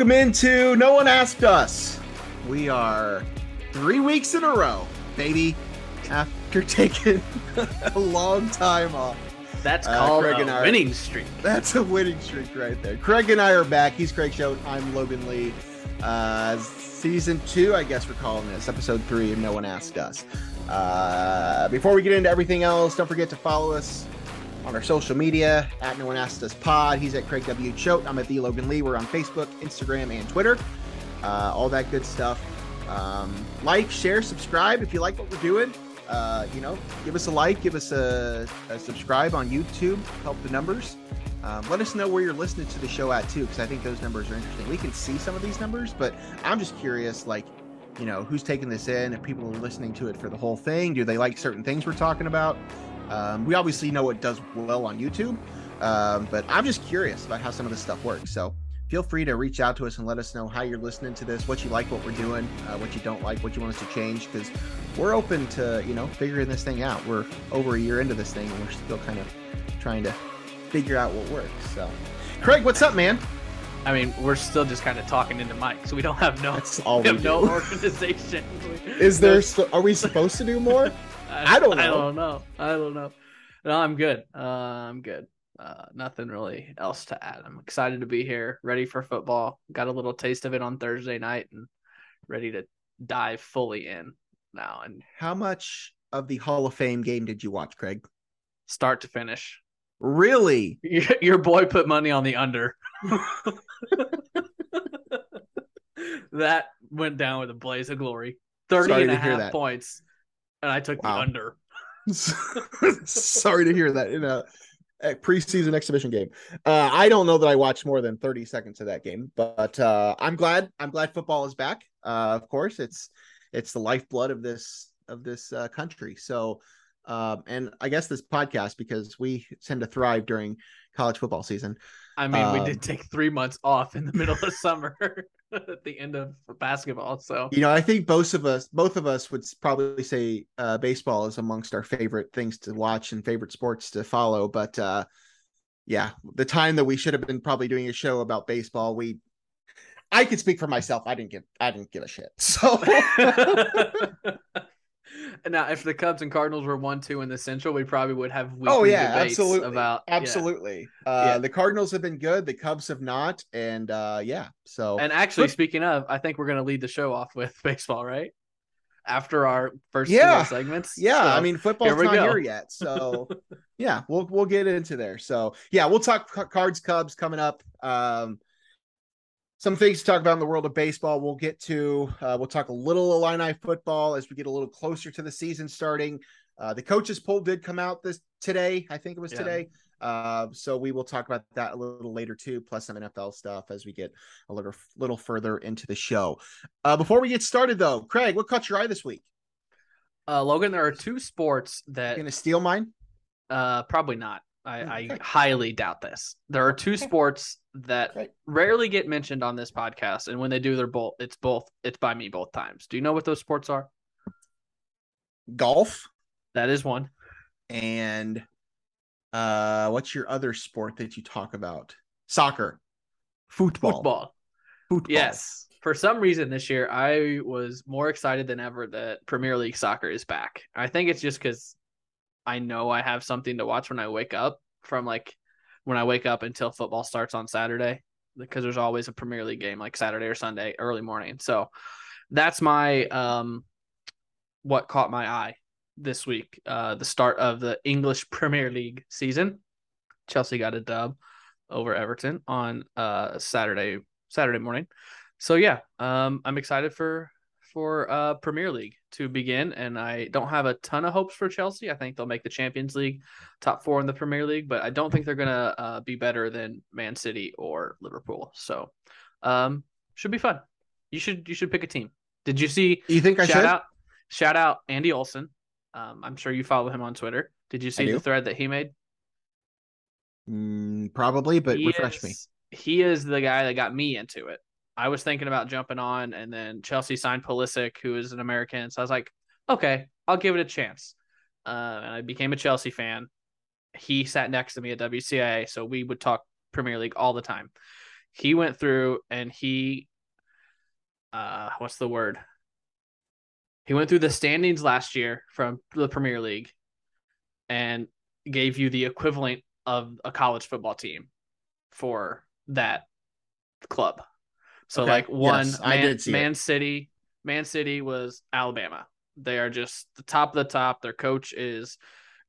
Welcome into No One Asked Us. We are three weeks in a row, baby, after taking a long time off. That's Uh, called Craig a and I are- winning streak. That's a winning streak right there. Craig and I are back. He's Craig Choate. I'm Logan Lee. Uh, season two, I guess we're calling this episode three of No One Asked Us. Uh, before we get into everything else, don't forget to follow us on our social media at No One Asked Us Pod. He's at Craig W. Choate. I'm at the Logan Lee. We're on Facebook, Instagram, and Twitter. Uh, all that good stuff. Um, like, share, subscribe if you like what we're doing. Uh, you know, give us a like, give us a, a subscribe on YouTube, help the numbers. Um, let us know where you're listening to the show at too, because I think those numbers are interesting. We can see some of these numbers, but I'm just curious, like, you know, who's taking this in? If people are listening to it for the whole thing, do they like certain things we're talking about? Um, we obviously know it does well on YouTube, um, but I'm just curious about how some of this stuff works. So feel free to reach out to us and let us know how you're listening to this, what you like, what we're doing, uh, what you don't like, what you want us to change, because we're open to you know figuring this thing out. We're over a year into this thing, and we're still kind of trying to figure out what works. So, Craig, what's up, man? I mean, we're still just kind of talking into mic, so we don't have no, That's all we we have no organization. Is there? Are we supposed to do more? I don't I know. don't know. I don't know. No, I'm good. Uh, I'm good. Uh, nothing really else to add. I'm excited to be here, ready for football. Got a little taste of it on Thursday night, and ready to dive fully in now and How much of the Hall of Fame game did you watch, Craig? start to finish. Really? Your, your boy put money on the under. that went down with a blaze of glory. 30 Sorry and a half points. And I took Wow. the under. Sorry to hear that in a, a preseason exhibition game. Uh, I don't know that I watched more than 30 seconds of that game, but uh, I'm glad. I'm glad football is back. Uh, of course, it's it's the lifeblood of this of this uh, country. So, um, and I guess this podcast because we tend to thrive during college football season. I mean, we Um, did take three months off in the middle of summer at the end of basketball. So You know, I think both of us, both of us, would probably say uh, baseball is amongst our favorite things to watch and favorite sports to follow. But uh, yeah, the time that we should have been probably doing a show about baseball, we, I could speak for myself. I didn't give, I didn't give a shit. So now, if the Cubs and Cardinals were one two in the Central, we probably would have oh yeah, absolutely, about yeah. absolutely. Uh, Yeah. The Cardinals have been good, the Cubs have not, and uh, yeah. So And actually, But- speaking of, I think we're going to lead the show off with baseball, right? After our first Yeah. segments. Yeah, So, I mean football's not go. here yet, so yeah, we'll we'll get into there. So yeah, we'll talk cards Cubs coming up. Um, some things to talk about in the world of baseball. We'll get to. Uh, we'll talk a little Illini football as we get a little closer to the season starting. Uh, the coaches poll did come out this today. I think it was Yeah. today. Uh, so we will talk about that a little later too, plus some NFL stuff as we get a little little further into the show. Uh, before we get started though, Craig, what caught your eye this week? uh, Logan, there are two sports that You gonna steal mine? uh, probably not. I, I highly doubt this. There are two sports that Great. rarely get mentioned on this podcast, and when they do, they're both. It's both. It's by me both times. Do you know what those sports are? Golf. That is one. and uh what's your other sport that you talk about soccer football Football. football Yes. For some reason this year, I was more excited than ever that Premier League soccer is back. I think it's just because I know I have something to watch when I wake up from like when I wake up until football starts on Saturday because there's always a Premier League game like Saturday or Sunday early morning. So that's my um what caught my eye this week. Uh the start of the English Premier League season. Chelsea got a dub over Everton on uh Saturday Saturday morning. So yeah, um, I'm excited for for uh Premier League to begin, and I don't have a ton of hopes for Chelsea. I think they'll make the Champions League top four in the Premier League, but I don't think they're gonna uh, be better than Man City or Liverpool. So, um, should be fun. You should you should pick a team. Did you see? you think i shout should out shout out Andy Olson. Um, I'm sure you follow him on Twitter. Did you see the thread that he made? Mm, probably but He refresh me He is the guy that got me into it. I was thinking about jumping on, and then Chelsea signed Pulisic, who is an American. So I was like, okay, I'll give it a chance. Uh, and I became a Chelsea fan. He sat next to me at WCIA, so we would talk Premier League all the time. he went through and he uh what's the word? He went through the standings last year from the Premier League and gave you the equivalent of a college football team for that club. So Okay. like one Yes, I did see it. Man City, Man City was Alabama. They are just the top of the top. Their coach is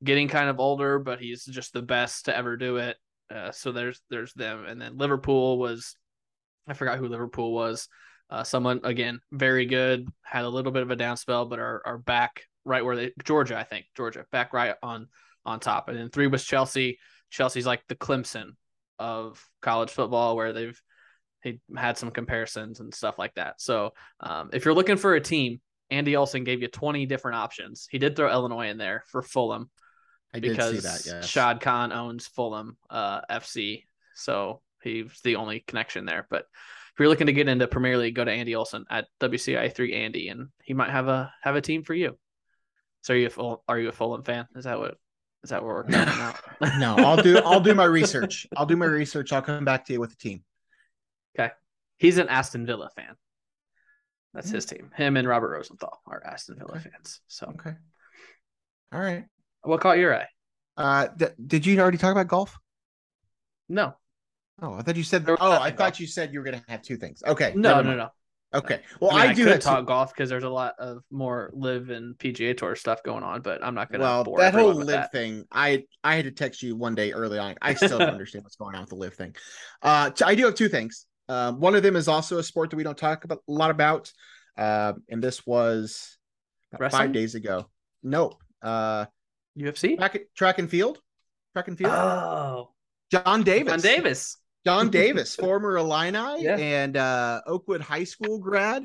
getting kind of older, but he's just the best to ever do it. Uh, so there's there's them, and then Liverpool was, I forgot who Liverpool was. Uh, someone again very good, had a little bit of a down spell, but are are back right where they Georgia, I think Georgia back right on on top, and then three was Chelsea. Chelsea's like the Clemson of college football, where they've he had some comparisons and stuff like that. So um, if you're looking for a team, Andy Olson gave you 20 different options. He did throw Illinois in there for Fulham I did because see that. Yes. Shad Khan owns Fulham uh, FC, so he's the only connection there. But if you're looking to get into Premier League, go to Andy Olson at WCI three Andy, and he might have a have a team for you. So are you a Ful- are you a Fulham fan? Is that what is that what we're coming out? no, I'll do I'll do my research. I'll do my research. I'll come back to you with a team. He's an Aston Villa fan. That's Hmm. his team. Him and Robert Rosenthal are Aston Villa Okay. fans. So Okay. All right. what caught your eye? Uh, th- did you already talk about golf? No, Oh, I thought you said. Oh, I thought golf. you said you were gonna have two things. Okay. no, no, no. Okay. Well, I, mean, I, do talk two. golf because there's a lot of more LIV and PGA Tour stuff going on, but I'm not gonna. Well, bore that whole LIV that. thing, I I had to text you one day early on. I still don't understand what's going on with the LIV thing. Uh, I do have two things. Um, one of them is also a sport that we don't talk about a lot about, uh, and this was Wrestling? five days ago. Nope. Uh, UFC. track, track and field, track and field. Oh, John Davis. John Davis. John Davis, former Illini Yeah. and uh, Oakwood High School grad,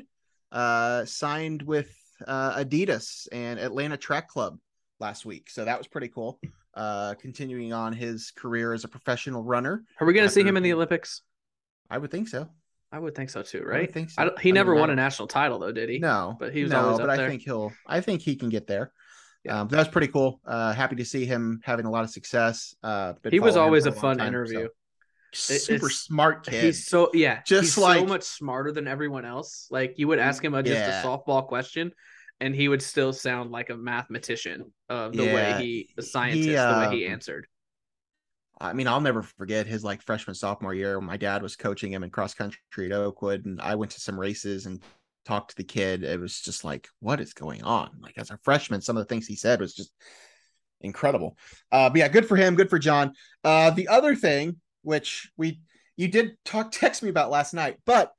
uh, signed with uh, Adidas and Atlanta Track Club last week. So that was pretty cool. Uh, continuing on his career as a professional runner, Are we gonna see him in the Olympics? I would think so. I would think so too, right? I think so. I don't, he I never mean, won a national title though, did he? No, but he was no, always but up I think he'll. I think he can get there. Yeah. Um, that's pretty cool. Uh, happy to see him having a lot of success. Uh, He was always for a fun time, interview. so- Super it's- smart kid. He's so yeah, Just he's like- so much smarter than everyone else. Like you would ask him a, just Yeah. a softball question, and he would still sound like a mathematician of the Yeah, way he, a scientist, the way he um, answered. I mean, I'll never forget his like freshman sophomore year. My dad was coaching him in cross country at Oakwood, and I went to some races and talked to the kid. It was just like, what is going on? Like as a freshman, some of the things he said was just incredible. Uh, but yeah, good for him. Good for John. Uh, the other thing, which we you did talk text me about last night, but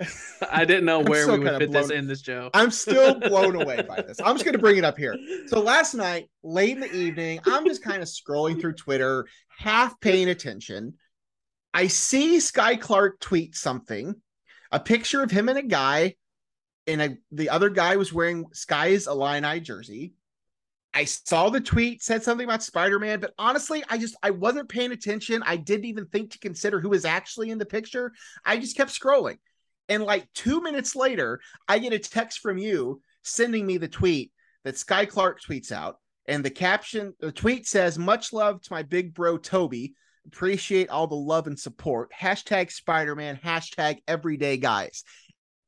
I didn't know where we would fit this in this Joe. I'm still blown away by this. I'm just going to bring it up here. So last night, late in the evening, I'm just kind of scrolling through Twitter, half paying attention. I see Skyy Clark tweet something, a picture of him and a guy, and a, the other guy was wearing Skyy's Illini jersey. I saw the tweet, said something about Spider-Man, but honestly, I just I wasn't paying attention. I didn't even think to consider who was actually in the picture. I just kept scrolling. And like two minutes later, I get a text from you sending me the tweet that Skyy Clark tweets out. And the caption, the tweet says, Much love to my big bro, Toby. Appreciate all the love and support. Hashtag Spider Man, hashtag everyday guys.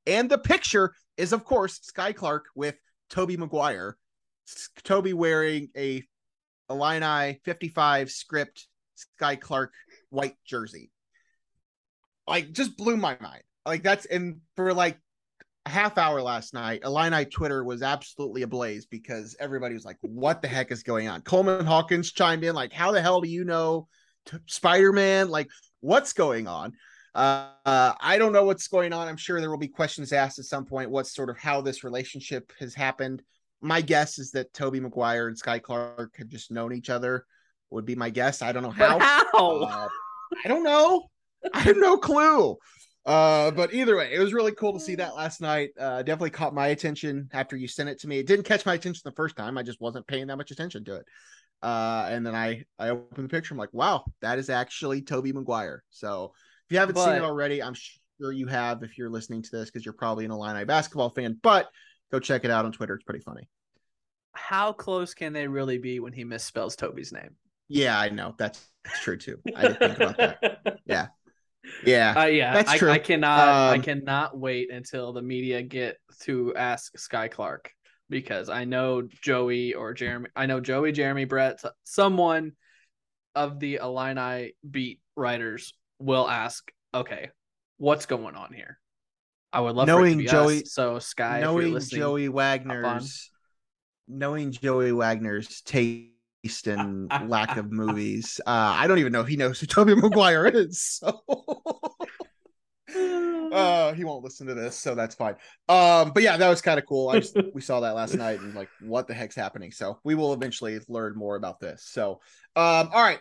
And the picture is, of course, Skyy Clark with Tobey Maguire. Toby wearing a Illini 55 script Skyy Clark white jersey. Like, just blew my mind. Like, that's, and for like a half hour last night, Illini Twitter was absolutely ablaze because everybody was like, what the heck is going on? Coleman Hawkins chimed in, like, how the hell do you know t- Spider Man? Like, what's going on? Uh, uh, I don't know what's going on. I'm sure there will be questions asked at some point. What's sort of how this relationship has happened? My guess is that Tobey Maguire and Skyy Clark have just known each other. Would be my guess. I don't know how. How? Uh, I don't know. I have no clue. Uh, but either way, it was really cool to see that last night. Uh, definitely caught my attention after you sent it to me. It didn't catch my attention the first time. I just wasn't paying that much attention to it. Uh, and then I I opened the picture. I'm like, wow, that is actually Tobey Maguire. So if you haven't seen it already, I'm sure you have. If you're listening to this, because you're probably an Illini basketball fan, but go check it out on Twitter. It's pretty funny. How close can they really be when he misspells Toby's name? Yeah, I know that's true too. I didn't think about that. Yeah. Yeah. Uh, yeah, That's I, true. I cannot. I Um, cannot wait until the media get to ask Skyy Clark because I know Joey or Jeremy. I know Joey, Jeremy, Brett, someone of the Illini beat writers will ask, "Okay, what's going on here?" I would love Knowing Joey- us. So Sky, knowing listening, Joey Wagner's knowing Joey Wagner's taste and lack of movies, uh, I don't even know if he knows who Tobey Maguire is. So uh, he won't listen to this, so that's fine. Um, but yeah, that was kind of cool. I just we saw that last night and like, what the heck's happening? So we will eventually learn more about this. So, um, all right,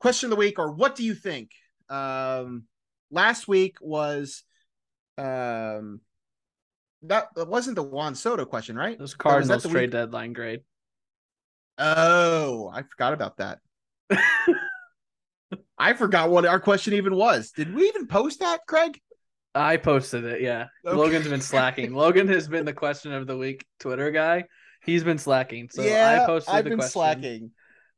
question of the week, or what do you think? Um, last week was, um, that, that wasn't the Juan Soto question, right? those that Cardinals the trade week- deadline grade. Oh, I forgot about that. I forgot what our question even was. Did we even post that, Craig? I posted it. Yeah, Okay. Logan's been slacking. Logan has been the question of the week Twitter guy. He's been slacking. So yeah, I posted I've the been question. slacking.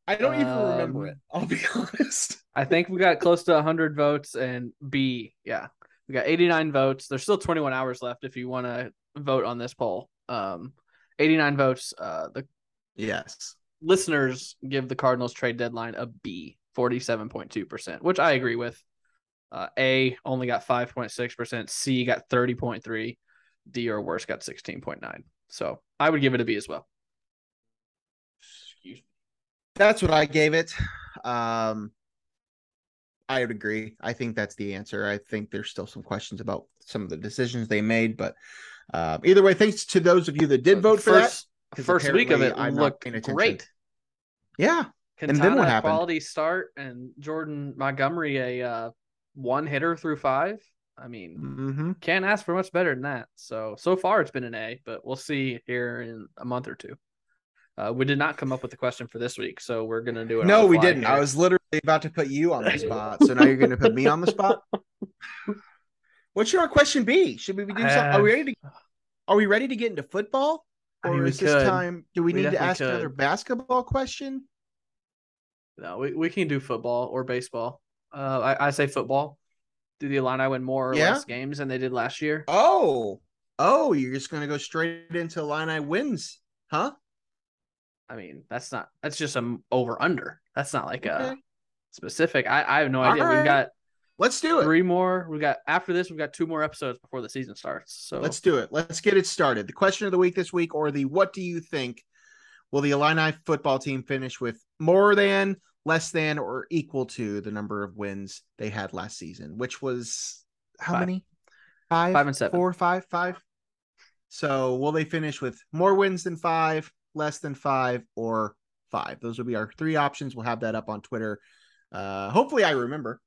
I don't even remember Um, it. I'll be honest. I think we got close to 100 votes and B, yeah. We got 89 votes. There's still 21 hours left if you want to vote on this poll. Um 89 votes. Uh the Yes. listeners give the Cardinals trade deadline a B, 47.2%, which I agree with. Uh A only got 5.6%, C got 30.3, D or worse got 16.9. So, I would give it a B as well. Excuse me. That's what I gave it. Um I would agree. I think that's the answer. I think there's still some questions about some of the decisions they made, but uh, either way, thanks to those of you that did vote for that. first week of it I'm looked great. Yeah. Quintana, And then what happened? quality start and Jordan Montgomery a uh, one hitter through five. I mean, hmm can't ask for much better than that. So so far it's been an A, but we'll see here in a month or two. Uh, we did not come up with the question for this week, so we're gonna do it. No, we didn't. I was literally about to put you on the spot. So now you're going to put me on the spot. What should our question be? Should we be doing something? Are we ready to? Are we ready to get into football? I Or mean, we is this could. time? Do we, We need to ask another basketball question? No, we, we can do football or baseball. Uh, I, I say football. Do the Illini win more or Yeah. less games than they did last year? Oh, oh, you're just going to go straight into Illini wins, huh? I mean, that's not. That's just a over under. That's not like a specific. I, I have no idea. Alright. We've got Let's do it. three more. We got after this. We've got two more episodes before the season starts. So Let's do it. Let's get it started. The question of the week this week, or the what do you think? Will the Illini football team finish with more than, less than, or equal to the number of wins they had last season? Which was how Five. many? Five, Five and seven. four, five, five. So will they finish with more wins than five, less than five, or five? Those will be our three options. We'll have that up on Twitter. Uh, hopefully, I remember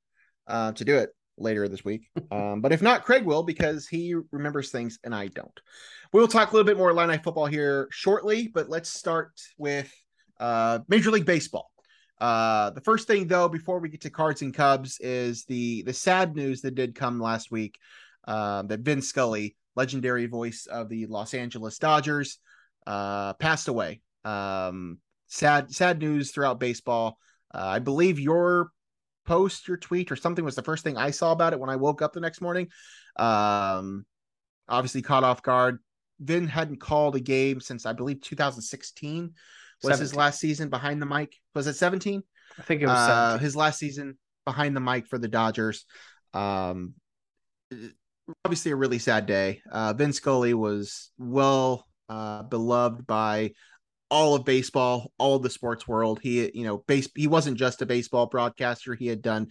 uh, to do it later this week. Um, but if not, Craig will because he remembers things and I don't. We'll talk a little bit more Illini football here shortly, but let's start with uh, Major League Baseball. Uh, the first thing, though, before we get to Cards and Cubs, is the the sad news that did come last week uh, that Vin Scully, legendary voice of the Los Angeles Dodgers, uh, passed away. Um, sad sad news throughout baseball. Uh, I believe your post, your tweet, or something was the first thing I saw about it when I woke up the next morning. Um, obviously caught off guard. Vin hadn't called a game since I believe 2016 was his last season behind the mic. Was it 17? I think it was Uh, 17. his last season behind the mic for the Dodgers. Um, obviously a really sad day. Uh, Vin Scully was well uh, beloved by all of baseball, all of the sports world. He, you know, base. He wasn't just a baseball broadcaster. He had done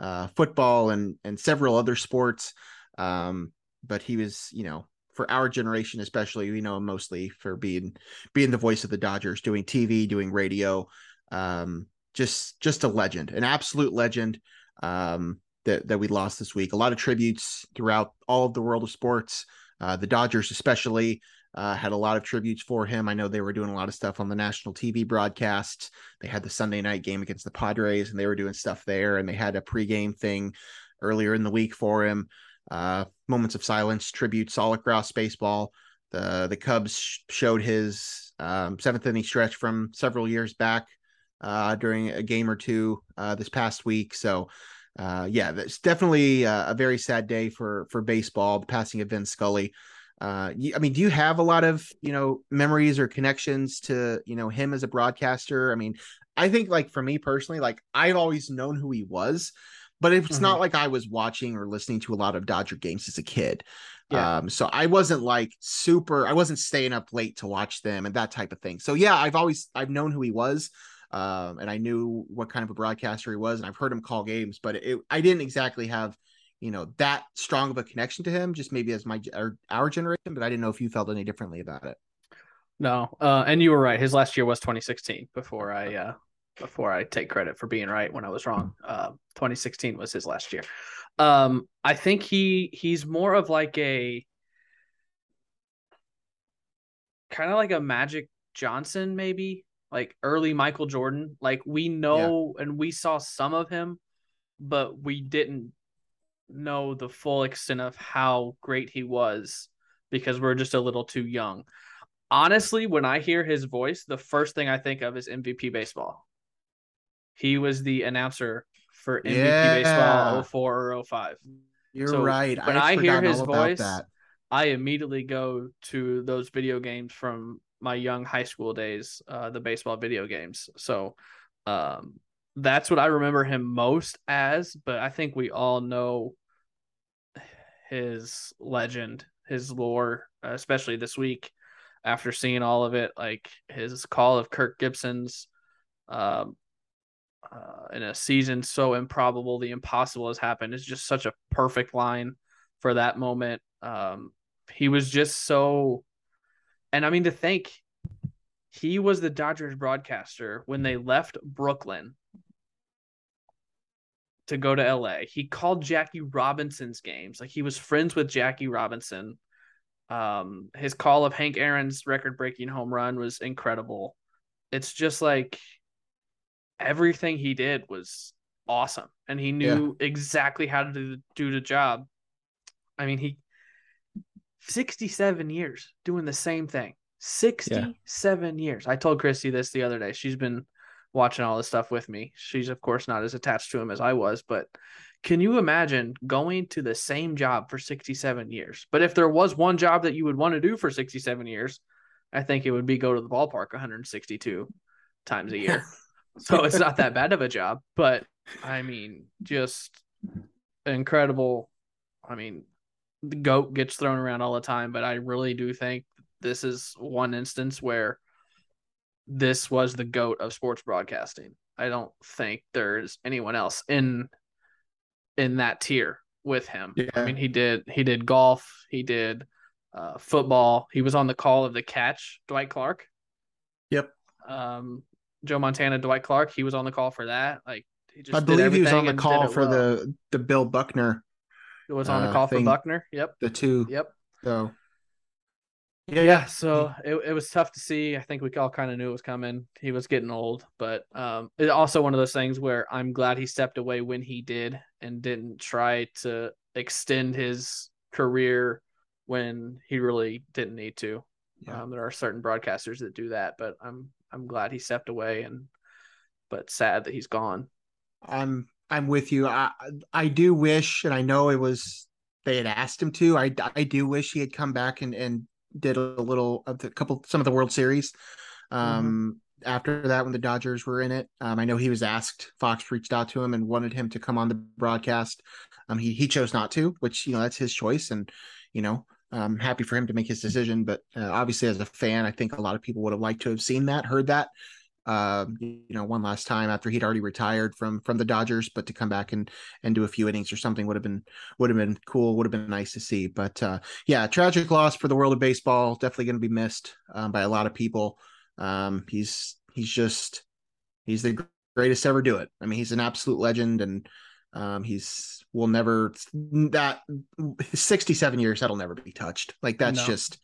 uh, football and and several other sports. Um, but he was, you know, for our generation especially, we know mostly for being being the voice of the Dodgers, doing TV, doing radio. Um, just just a legend, an absolute legend. Um, that that we lost this week. A lot of tributes throughout all of the world of sports. Uh, the Dodgers, especially, uh, had a lot of tributes for him. I know they were doing a lot of stuff on the national TV broadcasts. They had the Sunday night game against the Padres, and they were doing stuff there. And they had a pregame thing earlier in the week for him. Uh, moments of silence, tributes all across baseball. The the Cubs showed his um, seventh inning stretch from several years back uh, during a game or two uh, this past week. So uh, yeah, that's definitely a, a very sad day for for baseball. The passing of Vin Scully. Uh, you, I mean, do you have a lot of you know memories or connections to you know him as a broadcaster? I mean, I think like for me personally, like I've always known who he was, but it's mm-hmm. not like I was watching or listening to a lot of Dodger games as a kid. Yeah. Um, so I wasn't like super, I wasn't staying up late to watch them and that type of thing. So yeah, I've always I've known who he was. Um, and I knew what kind of a broadcaster he was, and I've heard him call games, but it, I didn't exactly have, you know, that strong of a connection to him. Just maybe as my our, our generation, but I didn't know if you felt any differently about it. No, uh, and you were right. His last year was 2016. Before I uh, before I take credit for being right when I was wrong. Uh, 2016 was his last year. Um, I think he he's more of like a kind of like a Magic Johnson, maybe like early Michael Jordan. Like we know yeah. and we saw some of him, but we didn't know the full extent of how great he was because we're just a little too young. Honestly, when I hear his voice, the first thing I think of is MVP baseball. He was the announcer for MVP yeah. baseball 04 or 05. You're so right. When I, I hear his voice, I immediately go to those video games from my young high school days, uh, the baseball video games. So um, that's what I remember him most as. But I think we all know his legend, his lore, especially this week after seeing all of it, like his call of Kirk Gibson's um, uh, in a season so improbable, the impossible has happened It's just such a perfect line for that moment. Um, he was just so, and I mean to think he was the Dodgers broadcaster when they left Brooklyn to go to LA. He called Jackie Robinson's games. Like he was friends with Jackie Robinson. Um, his call of Hank Aaron's record breaking home run was incredible. It's just like everything he did was awesome and he knew yeah. exactly how to do, do the job. I mean, he 67 years doing the same thing. 67 yeah. years. I told Christy this the other day. She's been watching all this stuff with me. She's of course not as attached to him as I was, but can you imagine going to the same job for 67 years? But if there was one job that you would want to do for 67 years, I think it would be go to the ballpark 162 times a year. so it's not that bad of a job. But I mean, just incredible. I mean, the goat gets thrown around all the time, but I really do think this is one instance where this was the goat of sports broadcasting. I don't think there's anyone else in in that tier with him. Yeah. I mean, he did he did golf, he did uh, football. He was on the call of the catch, Dwight Clark. Yep. Um, Joe Montana, Dwight Clark. He was on the call for that. Like he just I believe he was on the call for well. the the Bill Buckner. It was on the uh, call thing, for Buckner. Yep. The two. Yep. So yeah, yeah. So it, it was tough to see. I think we all kind of knew it was coming. He was getting old, but um, it's also one of those things where I'm glad he stepped away when he did and didn't try to extend his career when he really didn't need to. Yeah. Um, there are certain broadcasters that do that, but I'm I'm glad he stepped away and but sad that he's gone. I'm I'm with you. I I do wish, and I know it was they had asked him to. I I do wish he had come back and and did a little of the couple some of the World Series. Um, mm-hmm. After that, when the Dodgers were in it, um, I know he was asked. Fox reached out to him and wanted him to come on the broadcast. Um, he he chose not to, which you know that's his choice, and you know I'm happy for him to make his decision, but uh, obviously, as a fan, I think a lot of people would have liked to have seen that, heard that, uh, you know, one last time after he'd already retired from from the Dodgers, but to come back and and do a few innings or something would have been would have been cool, would have been nice to see. But uh, yeah, tragic loss for the world of baseball. Definitely going to be missed um, by a lot of people. Um, he's he's just he's the greatest ever do it. I mean, he's an absolute legend, and um, he's will never that 67 years that'll never be touched. Like that's no. just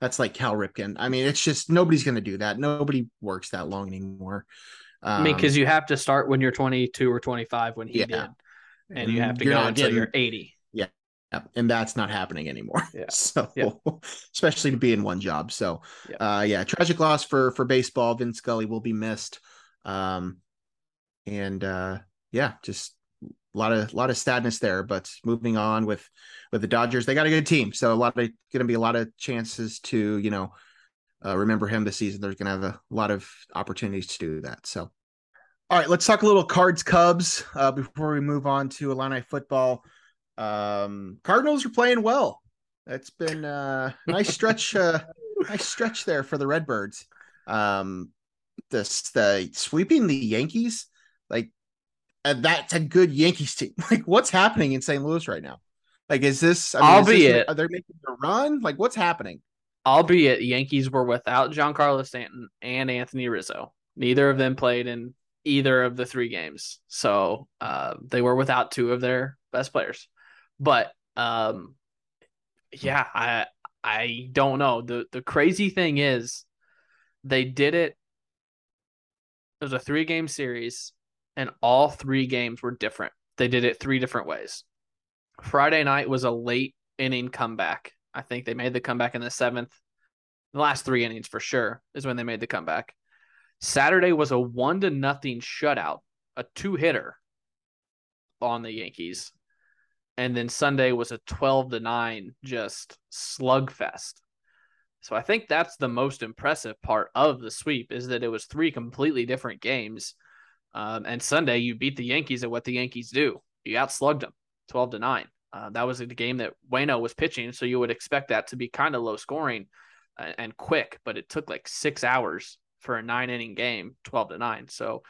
that's like Cal Ripken. I mean, it's just nobody's going to do that. Nobody works that long anymore. Um, I mean, because um, you have to start when you're 22 or 25 when he yeah. did, and, and you have to go until getting, you're 80. Yeah, and that's not happening anymore. Yeah. So, yeah. especially to be in one job. So, yeah. uh, yeah, tragic loss for for baseball. Vin Scully will be missed. Um, and uh, yeah, just a lot of a lot of sadness there. But moving on with with the Dodgers, they got a good team, so a lot of going to be a lot of chances to you know uh, remember him this season. There's going to have a lot of opportunities to do that. So, all right, let's talk a little Cards Cubs uh, before we move on to Illini football. Um, Cardinals are playing well. It's been a nice stretch, uh, nice stretch there for the Redbirds. Um, this the sweeping the Yankees, like and that's a good Yankees team. Like, what's happening in St. Louis right now? Like, is this? I mean, Albeit, this, are they making a run? Like, what's happening? Albeit, Yankees were without Giancarlo Stanton and Anthony Rizzo. Neither of them played in either of the three games, so uh, they were without two of their best players. But um, yeah, I I don't know. the The crazy thing is, they did it. It was a three game series and all three games were different. They did it three different ways. Friday night was a late inning comeback. I think they made the comeback in the seventh. The last three innings for sure is when they made the comeback. Saturday was a one to nothing shutout, a two hitter on the Yankees. And then Sunday was a 12 to 9 just slugfest. So I think that's the most impressive part of the sweep is that it was three completely different games um, and Sunday, you beat the Yankees at what the Yankees do. You outslugged them 12 to 9. Uh, that was the game that Waino was pitching. So you would expect that to be kind of low scoring and, and quick, but it took like six hours for a nine inning game, 12 to 9. So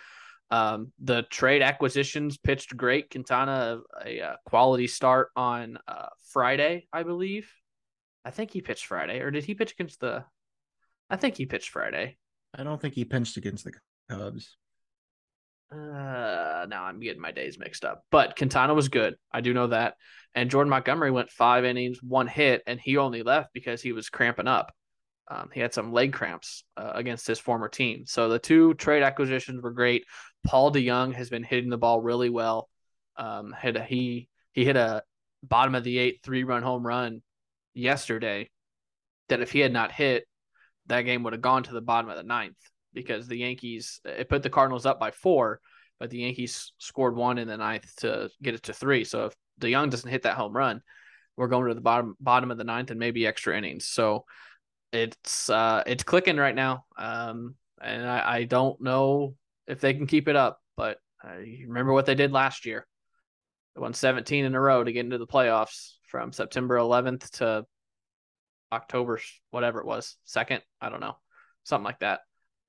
um, the trade acquisitions pitched great. Quintana, a, a quality start on uh, Friday, I believe. I think he pitched Friday, or did he pitch against the? I think he pitched Friday. I don't think he pitched against the Cubs. Uh, now I'm getting my days mixed up. But Quintana was good. I do know that. And Jordan Montgomery went five innings, one hit, and he only left because he was cramping up. Um, he had some leg cramps uh, against his former team. So the two trade acquisitions were great. Paul DeJong has been hitting the ball really well. Um, had a, he he hit a bottom of the eighth three run home run yesterday. That if he had not hit, that game would have gone to the bottom of the ninth because the Yankees it put the Cardinals up by four, but the Yankees scored one in the ninth to get it to three. So if DeJong doesn't hit that home run, we're going to the bottom bottom of the ninth and maybe extra innings. So it's uh it's clicking right now. Um and I, I don't know if they can keep it up, but remember what they did last year. They won 17 in a row to get into the playoffs from September 11th to October, whatever it was, second. I don't know, something like that.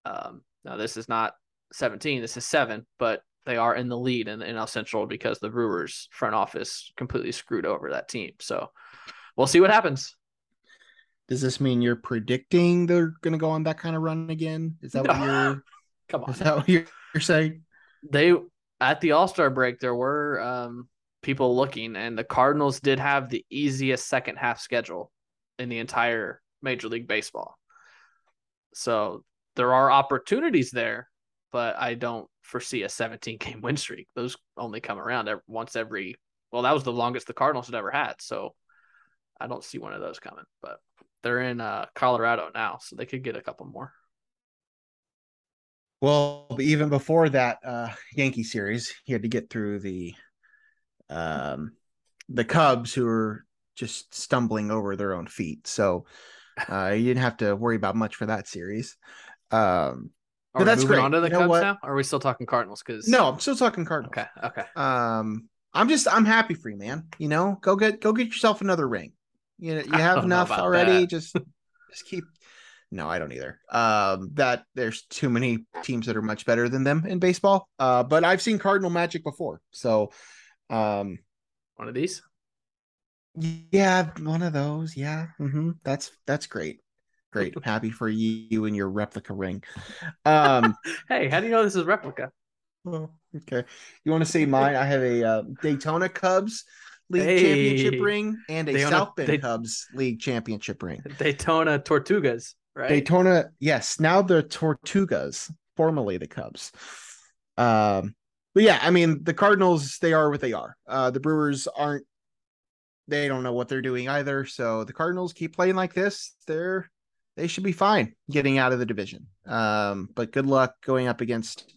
Um, now this is not 17, this is seven, but they are in the lead in, in NL Central because the Brewers front office completely screwed over that team. So we'll see what happens. Does this mean you're predicting they're going to go on that kind of run again? Is that no. what you're? Come on, is that what you're, you're saying? They at the All Star break there were um, people looking, and the Cardinals did have the easiest second half schedule in the entire Major League Baseball. So there are opportunities there, but I don't foresee a 17 game win streak. Those only come around once every. Well, that was the longest the Cardinals had ever had, so I don't see one of those coming. But they're in uh, Colorado now, so they could get a couple more. Well, even before that uh, Yankee series, he had to get through the um, the Cubs, who were just stumbling over their own feet. So uh, you didn't have to worry about much for that series. Um, but that's great. On to the you Cubs now? Or are we still talking Cardinals? Because no, I'm still talking Cardinals. Okay, okay. Um, I'm just I'm happy for you, man. You know, go get go get yourself another ring. You know, you have enough already. That. Just just keep. No, I don't either. Um, that there's too many teams that are much better than them in baseball. Uh, but I've seen Cardinal Magic before, so um, one of these. Yeah, one of those. Yeah, mm-hmm. that's that's great. Great. Happy for you and your replica ring. Um, hey, how do you know this is replica? Oh, okay. You want to see mine? I have a uh, Daytona Cubs League hey. Championship ring and a Daytona, South Bend Day- Cubs League Championship ring. Daytona Tortugas, right? Daytona, yes. Now the Tortugas, formerly the Cubs. Um, but yeah, I mean the Cardinals, they are what they are. Uh, the Brewers aren't. They don't know what they're doing either. So the Cardinals keep playing like this. They're they should be fine getting out of the division. Um, but good luck going up against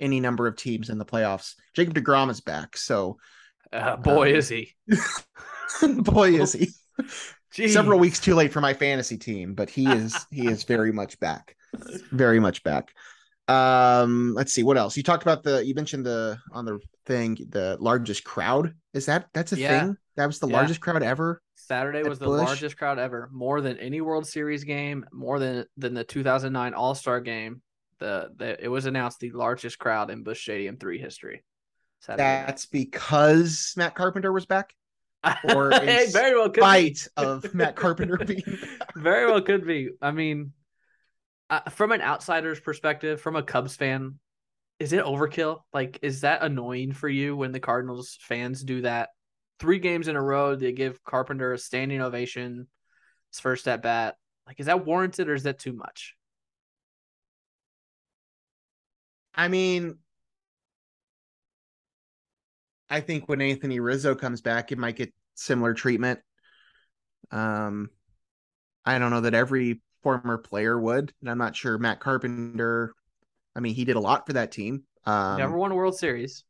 any number of teams in the playoffs. Jacob DeGrom is back, so uh, boy um, is he. boy is he. Jeez. Several weeks too late for my fantasy team, but he is he is very much back. Very much back. Um, let's see what else. You talked about the you mentioned the on the thing the largest crowd. Is that that's a Yeah. thing? That was the Yeah. largest crowd ever. Saturday was the Busch. largest crowd ever, more than any World Series game, more than than the 2009 All Star game. The, the it was announced the largest crowd in Busch Stadium three history. Saturday night. That's because Matt Carpenter was back. or it very well could be. Fight of Matt Carpenter being. Very well could be. I mean, uh, from an outsider's perspective, from a Cubs fan, is it overkill? Like, is that annoying for you when the Cardinals fans do that? Three games in a row, they give Carpenter a standing ovation, his first at bat. Like, is that warranted or is that too much? I mean, I think when Anthony Rizzo comes back, it might get similar treatment. Um, I don't know that every former player would, and I'm not sure Matt Carpenter. I mean, he did a lot for that team. Um, never won a World Series.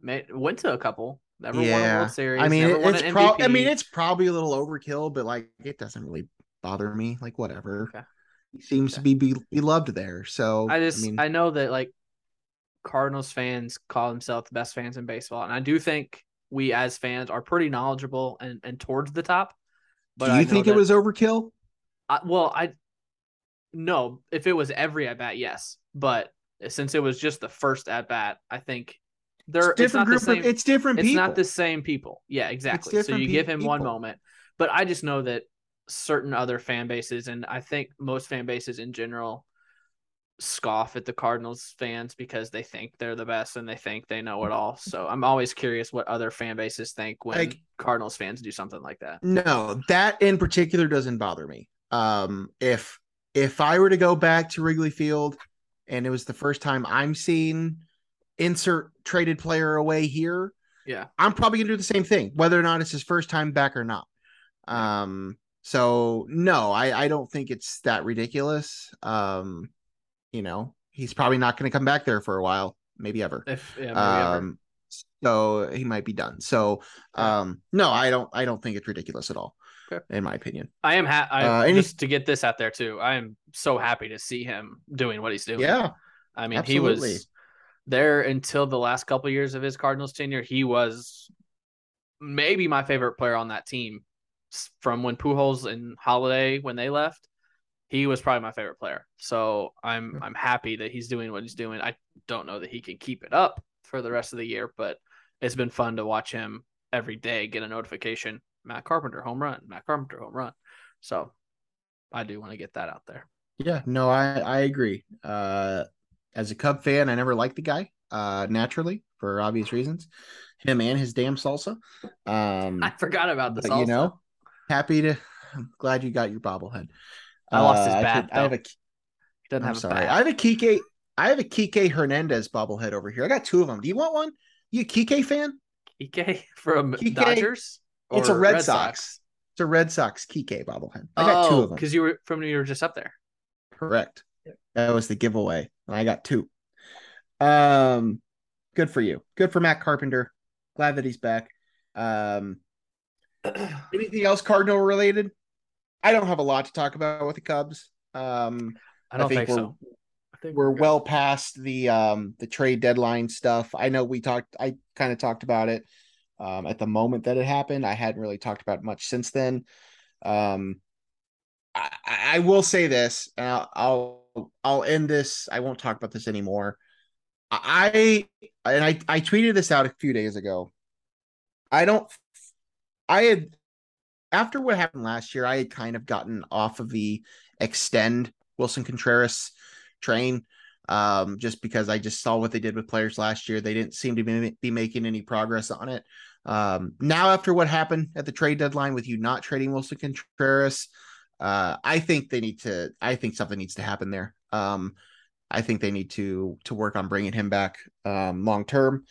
Made, went to a couple. Never won a yeah. World Series. I mean, it's probably. I mean, it's probably a little overkill, but like, it doesn't really bother me. Like, whatever. Okay. He seems to Okay. be, be beloved there. So I just mean, I know that like Cardinals fans call themselves the best fans in baseball, and I do think we as fans are pretty knowledgeable and and towards the top. But do you think it was overkill? I, well, I no. If it was every at bat, yes. But since it was just the first at bat, I think they're It's it's, not different the group same. of. It's different people. it's not the same people. Yeah, exactly. So you give him one moment, but I just know that certain other fan bases, and I think most fan bases in general, scoff at the Cardinals fans because they think they're the best and they think they know it all. So I'm always curious what other fan bases think when Like- Cardinals fans do something like that. No, that in particular doesn't bother me. Um, if if I were to go back to Wrigley Field and it was the first time I'm seeing insert traded player away here, Yeah. I'm probably gonna do the same thing, whether or not it's his first time back or not. Um, so no, I I don't think it's that ridiculous. Um, you know, he's probably not gonna come back there for a while, maybe ever. If yeah, maybe ever. um so he might be done so um no i don't i don't think it's ridiculous at all Okay. in my opinion I am ha- I uh, any- just to get this out there too. I am so happy to see him doing what he's doing. yeah I mean, absolutely. he was there until the last couple years of his Cardinals tenure. He was maybe my favorite player on that team from when Pujols and Holliday when they left. He was probably my favorite player. So I'm I'm happy that he's doing what he's doing. I don't know that he can keep it up for the rest of the year, but it's been fun to watch him every day get a notification. Matt Carpenter home run. Matt Carpenter home run. So I do want to get that out there. yeah no i i agree uh as a cub fan i never liked the guy uh naturally for obvious reasons him and his damn salsa um I forgot about the but you know happy to i'm glad you got your bobblehead I lost his Uh, bat, could- i have a doesn't i'm have a sorry bat. i have a kike i have a kike hernandez bobblehead over here i got two of them do you want one you a kike fan Kike from Kike- Dodgers. It's a or Red, Sox. It's a Red Sox Kike bobblehead. I got two of them. because you were from you were just up there. Correct. That was the giveaway. And I got two. Um, good for you. Good for Matt Carpenter. Glad that he's back. Um, anything else Cardinal related? I don't have a lot to talk about with the Cubs. Um, I don't think, we're so. I think we're good. well past the um the trade deadline stuff. I know we talked I kind of talked about it um at the moment that it happened. I hadn't really talked about much since then. Um I, I will say this, and I'll, I'll I'll end this. I won't talk about this anymore. I and I I tweeted this out a few days ago. I don't I had after what happened last year, I had kind of gotten off of the extend Willson Contreras train um, just because I just saw what they did with players last year. They didn't seem to be, be making any progress on it. Um, now, after what happened at the trade deadline with you not trading Willson Contreras, uh, I think they need to. I think something needs to happen there. Um, I think they need to to work on bringing him back um, long term.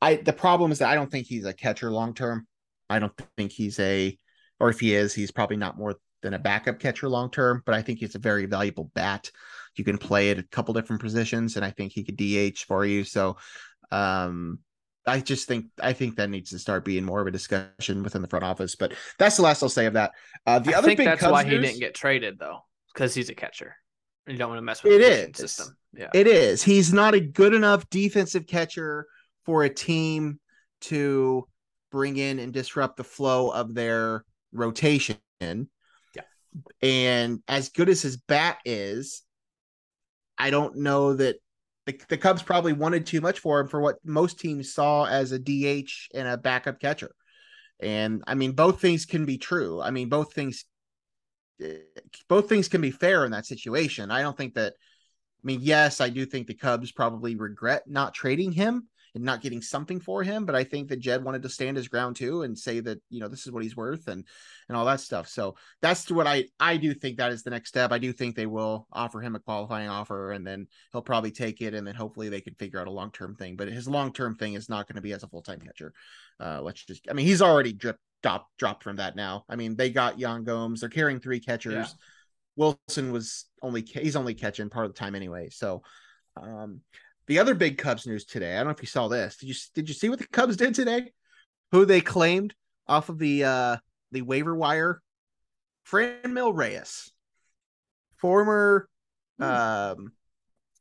I the problem is that I don't think he's a catcher long term. I don't think he's a, or if he is, he's probably not more than a backup catcher long term. But I think he's a very valuable bat. you can play at a couple different positions, and I think he could DH for you. So, um, I just think I think that needs to start being more of a discussion within the front office. But that's the last I'll say of that. Uh, the I other think big that's Cubs why news, he didn't get traded though, because he's a catcher. You don't want to mess with It the is. system. Yeah. It is. He's not a good enough defensive catcher for a team to bring in and disrupt the flow of their rotation. Yeah. And as good as his bat is, I don't know that the, the Cubs probably wanted too much for him for what most teams saw as a DH and a backup catcher. And I mean, both things can be true. I mean, both things, eh, both things can be fair in that situation. I don't think that. I mean, yes, I do think the Cubs probably regret not trading him and not getting something for him, but I think that Jed wanted to stand his ground too and say that you know this is what he's worth and and all that stuff. So that's what I I do think that is the next step. I do think they will offer him a qualifying offer and then he'll probably take it and then hopefully they can figure out a long term thing. But his long term thing is not going to be as a full time catcher. Uh, let's just I mean he's already dripped dropped dropped from that now. I mean they got Yan Gomes. They're carrying three catchers. Yeah. Willson was only he's only catching part of the time anyway. So um the other big Cubs news today. I don't know if you saw this. Did you did you see what the Cubs did today? Who they claimed off of the uh the waiver wire? Franmil Reyes, former Hmm. um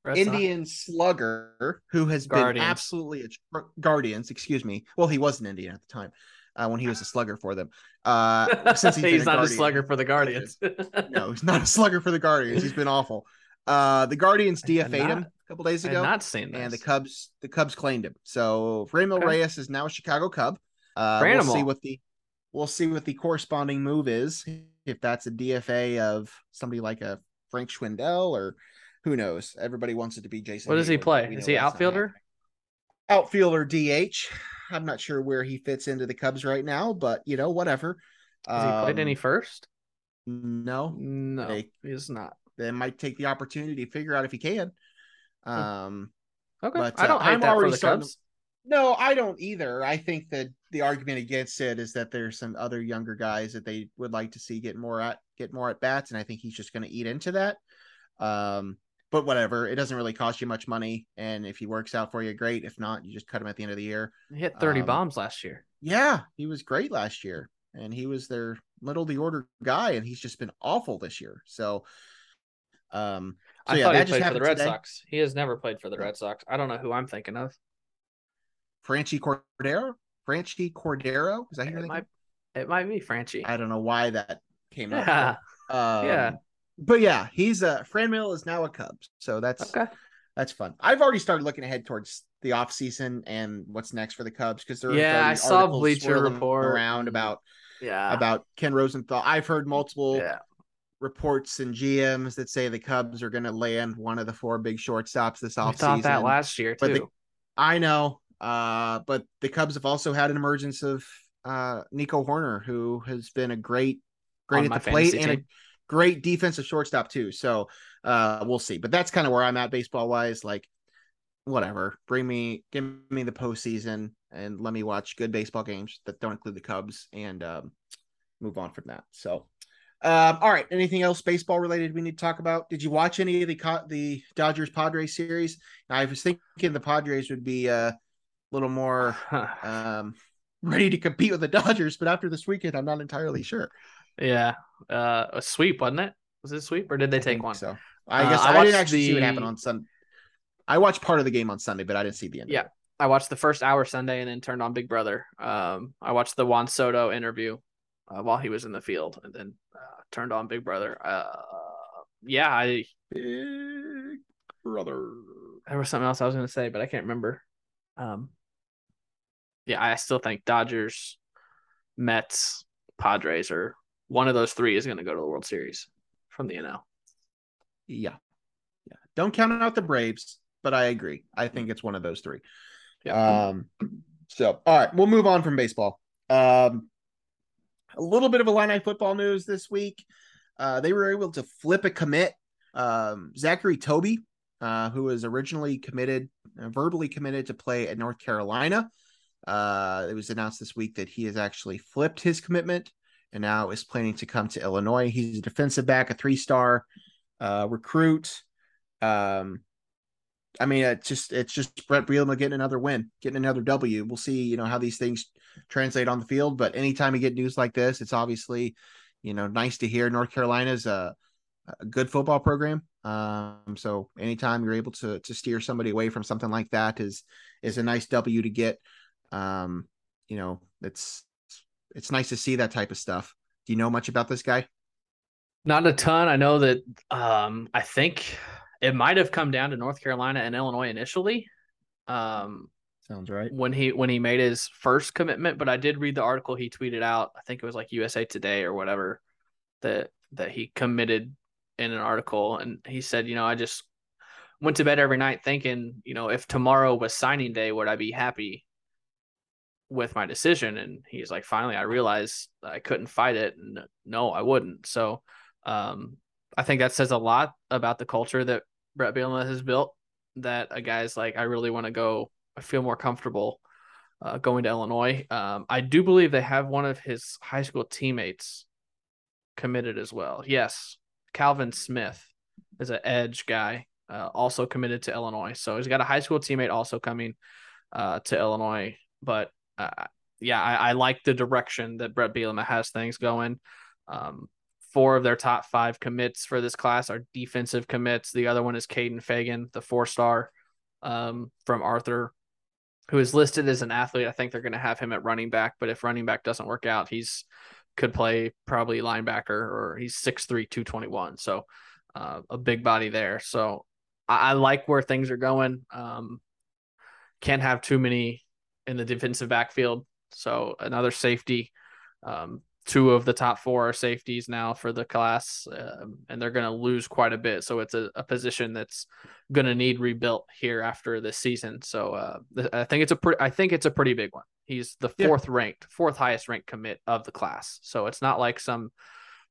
Red Sox. Indian slugger who has been absolutely a Guardians, excuse me. Well, he was an Indian at the time uh, when he was a slugger for them. Uh, since he's, he's been not a slugger for the Guardians. No, he's not a slugger for the Guardians. He's been awful. Uh, the Guardians DFA'd him a couple days ago, not seeing this. and the Cubs the Cubs claimed him. So Franmil Okay. Reyes is now a Chicago Cub. Uh, we'll see what the we'll see what the corresponding move is. If that's a DFA of somebody like a Frank Schwindel or who knows. Everybody wants it to be Jason. What does he Heyward, play? Is he outfielder? Outfielder DH. I'm not sure where he fits into the Cubs right now, but you know, whatever. Has he played Um, any first? No, No, they- he's not. they might take the opportunity to figure out if he can. Um, Okay, But, I don't uh, I'm already starting no, I don't either. I think that the argument against it is that there's some other younger guys that they would like to see get more at get more at bats, and I think he's just going to eat into that. Um, but whatever, it doesn't really cost you much money, and if he works out for you, great. If not, you just cut him at the end of the year. He hit 30 um, bombs last year. Yeah, he was great last year, and he was their middle of the order guy, and he's just been awful this year. So, um, so I yeah, thought he just played for the Red today. Sox. He has never played for the Red Sox. I don't know who I'm thinking of. Franchy Cordero, Franchy Cordero, is that It might, it might be Franchy. I don't know why that came up. Yeah. Um, Yeah. But yeah, he's a Franmil is now a Cubs, so that's Okay. that's fun. I've already started looking ahead towards the off season and what's next for the Cubs because there are Yeah, I saw Bleacher Report around about Yeah. about Ken Rosenthal. I've heard multiple yeah. Reports and GMs that say the Cubs are going to land one of the four big shortstops this We offseason. thought that last year but the- too. I know, uh, but the Cubs have also had an emergence of uh, Nico Hoerner, who has been a great, great On at the plate fantasy and a great defensive shortstop too. So uh, we'll see. But that's kind of where I'm at baseball wise. Like, whatever, bring me, give me the postseason, and let me watch good baseball games that don't include the Cubs, and um, move on from that. So. Um, all right. Anything else baseball related we need to talk about? Did you watch any of the the Dodgers Padres series? I was thinking the Padres would be uh, a little more um, ready to compete with the Dodgers, but after this weekend, I'm not entirely sure. yeah. Uh, a sweep, wasn't it? Was it a sweep or did they I take one? So I Uh, guess I I, didn't actually see what happened on Sunday. I watched part of the game on Sunday, but I didn't see the end. Yeah. Of it. I watched the first hour Sunday and then turned on Big Brother. Um, I watched the Juan Soto interview uh, while he was in the field, and then uh, turned on Big Brother. Uh, yeah, I Big brother. there was something else I was going to say, but I can't remember. Um, yeah, I still think Dodgers, Mets, Padres, or one of those three is going to go to the World Series from the NL. Yeah, yeah. Don't count out the Braves, but I agree. I think it's one of those three. Yeah. Um. So, all right, we'll move on from baseball. Um, a little bit of Illini football news this week. Uh, they were able to flip a commit. Um, Zachary Tobe, uh, who was originally committed, uh, verbally committed to play at North Carolina. Uh, it was announced this week that he has actually flipped his commitment and now is planning to come to Illinois. He's a defensive back, a three-star uh, recruit. Um, I mean, it's just it's just Brett Bielema getting another win, getting another W. We'll see, you know, how these things translate on the field. But anytime you get news like this, it's obviously, you know, nice to hear. North Carolina's a, a good football program. Um, so anytime you're able to to steer somebody away from something like that is is a nice W to get. Um, you know, it's it's nice to see that type of stuff. Do you know much about this guy? Not a ton. I know that um I think it might have come down to North Carolina and Illinois initially. Um Sounds right. When he when he made his first commitment, but I did read the article he tweeted out. I think it was like USA Today or whatever that that he committed in an article and he said, you know, I just went to bed every night thinking, you know, if tomorrow was signing day, would I be happy with my decision? And he's like, finally, I realized I couldn't fight it. And no, I wouldn't. So um, I think that says a lot about the culture that Brett Bielema has built. That a guy's like, I really want to go. I feel more comfortable uh, going to Illinois. Um, I do believe they have one of his high school teammates committed as well. Yes, Calvin Smith is an edge guy, uh, also committed to Illinois. So he's got a high school teammate also coming uh, to Illinois. But uh, yeah, I, I, like the direction that Brett Bielema has things going. Um, four of their top five commits for this class are defensive commits. The other one is Kaden Feagin, the four star um, from Arthur, who is listed as an athlete. I think they're going to have him at running back, but if running back doesn't work out, he's could play probably linebacker or he's 6'3, 221. So uh, a big body there. So I, I, like where things are going. Um, can't have too many in the defensive backfield. So another safety. Um, two of the top four are safeties now for the class, um, and they're going to lose quite a bit. So it's a, a position that's going to need rebuilt here after this season. So uh, I think it's a pretty, I think it's a pretty big one. He's the fourth yeah. ranked, fourth highest ranked commit of the class. So it's not like some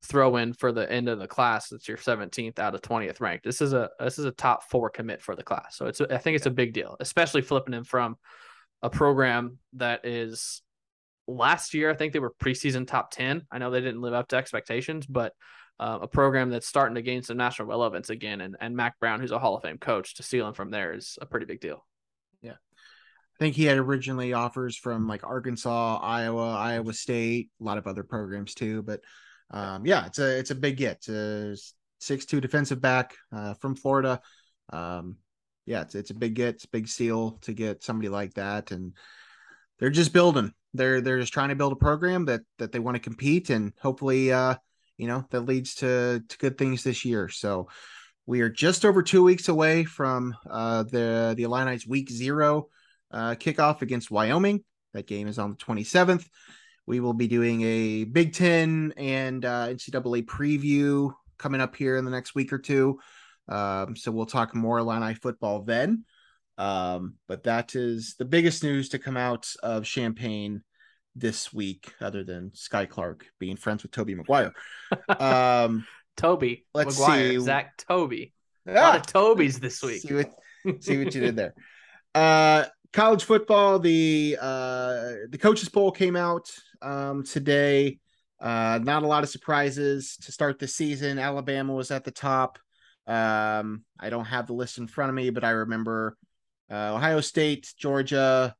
throw in for the end of the class that's your 17th out of 20th ranked. This is a this is a top four commit for the class. So it's a, I think it's a big deal, especially flipping him from a program that is last year, I think they were preseason top 10. I know they didn't live up to expectations, but uh, a program that's starting to gain some national relevance again. And, and Mack Brown, who's a Hall of Fame coach, to steal him from there is a pretty big deal. Yeah. I think he had originally offers from like Arkansas, Iowa, Iowa State, a lot of other programs too. But um, yeah, it's a it's a big get. Six two defensive back uh, from Florida. Um, yeah, it's it's a big get, it's big seal to get somebody like that, and they're just building. They're they're just trying to build a program that that they want to compete, and hopefully, uh, you know, that leads to to good things this year. So we are just over two weeks away from uh, the the Illini's Week Zero uh, kickoff against Wyoming. That game is on the 27th. We will be doing a Big Ten and uh, NCAA preview coming up here in the next week or two. Um, so we'll talk more Illini football then. Um, but that is the biggest news to come out of Champaign this week, other than Skyy Clark being friends with Tobey Maguire. Um, Tobey, let's Maguire, see Zach Tobe. Ah, a lot of Tobys this week. See what, see what you did there. Uh, college football. The uh, the coaches poll came out um, today. Uh, not a lot of surprises to start the season. Alabama was at the top. Um, I don't have the list in front of me, but I remember uh, Ohio State, Georgia,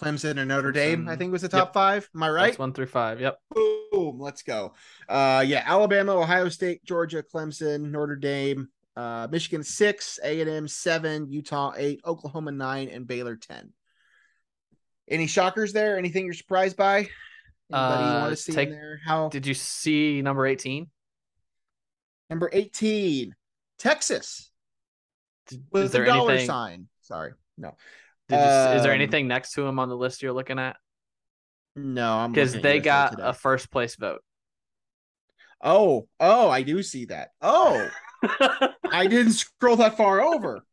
Clemson, and Notre Clemson. Dame. I think was the top yep. five. Am I right? That's one through five. Yep. Boom. Let's go. Uh, yeah, Alabama, Ohio State, Georgia, Clemson, Notre Dame, uh, Michigan six, A and M seven, Utah eight, Oklahoma nine, and Baylor ten. Any shockers there? Anything you're surprised by? Anybody uh, you want to see take, there? How did you see number eighteen? Number eighteen, Texas. With is there dollar anything... sign. Sorry, no. Um, is there um, anything next to him on the list you're looking at? No, I'm because they got a first place vote. Oh, oh, I do see that. Oh, I didn't scroll that far over.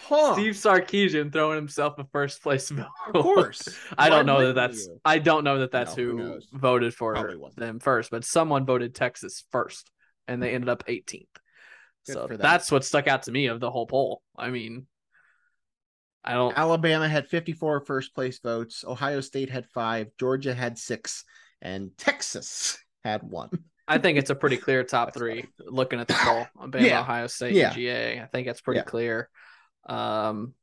Huh. Steve Sarkisian throwing himself a first place vote. Of course. I don't know that that's. You? I don't know that that's no, who, who voted for them first, but someone voted Texas first, and they ended up 18th. Good so that's what stuck out to me of the whole poll. I mean, I don't. Alabama had 54 first place votes. Ohio State had five. Georgia had six, and Texas had one. I think it's a pretty clear top three looking at the poll. Bama, Yeah. Ohio State, Yeah. GA. I think it's pretty Yeah. clear. Um,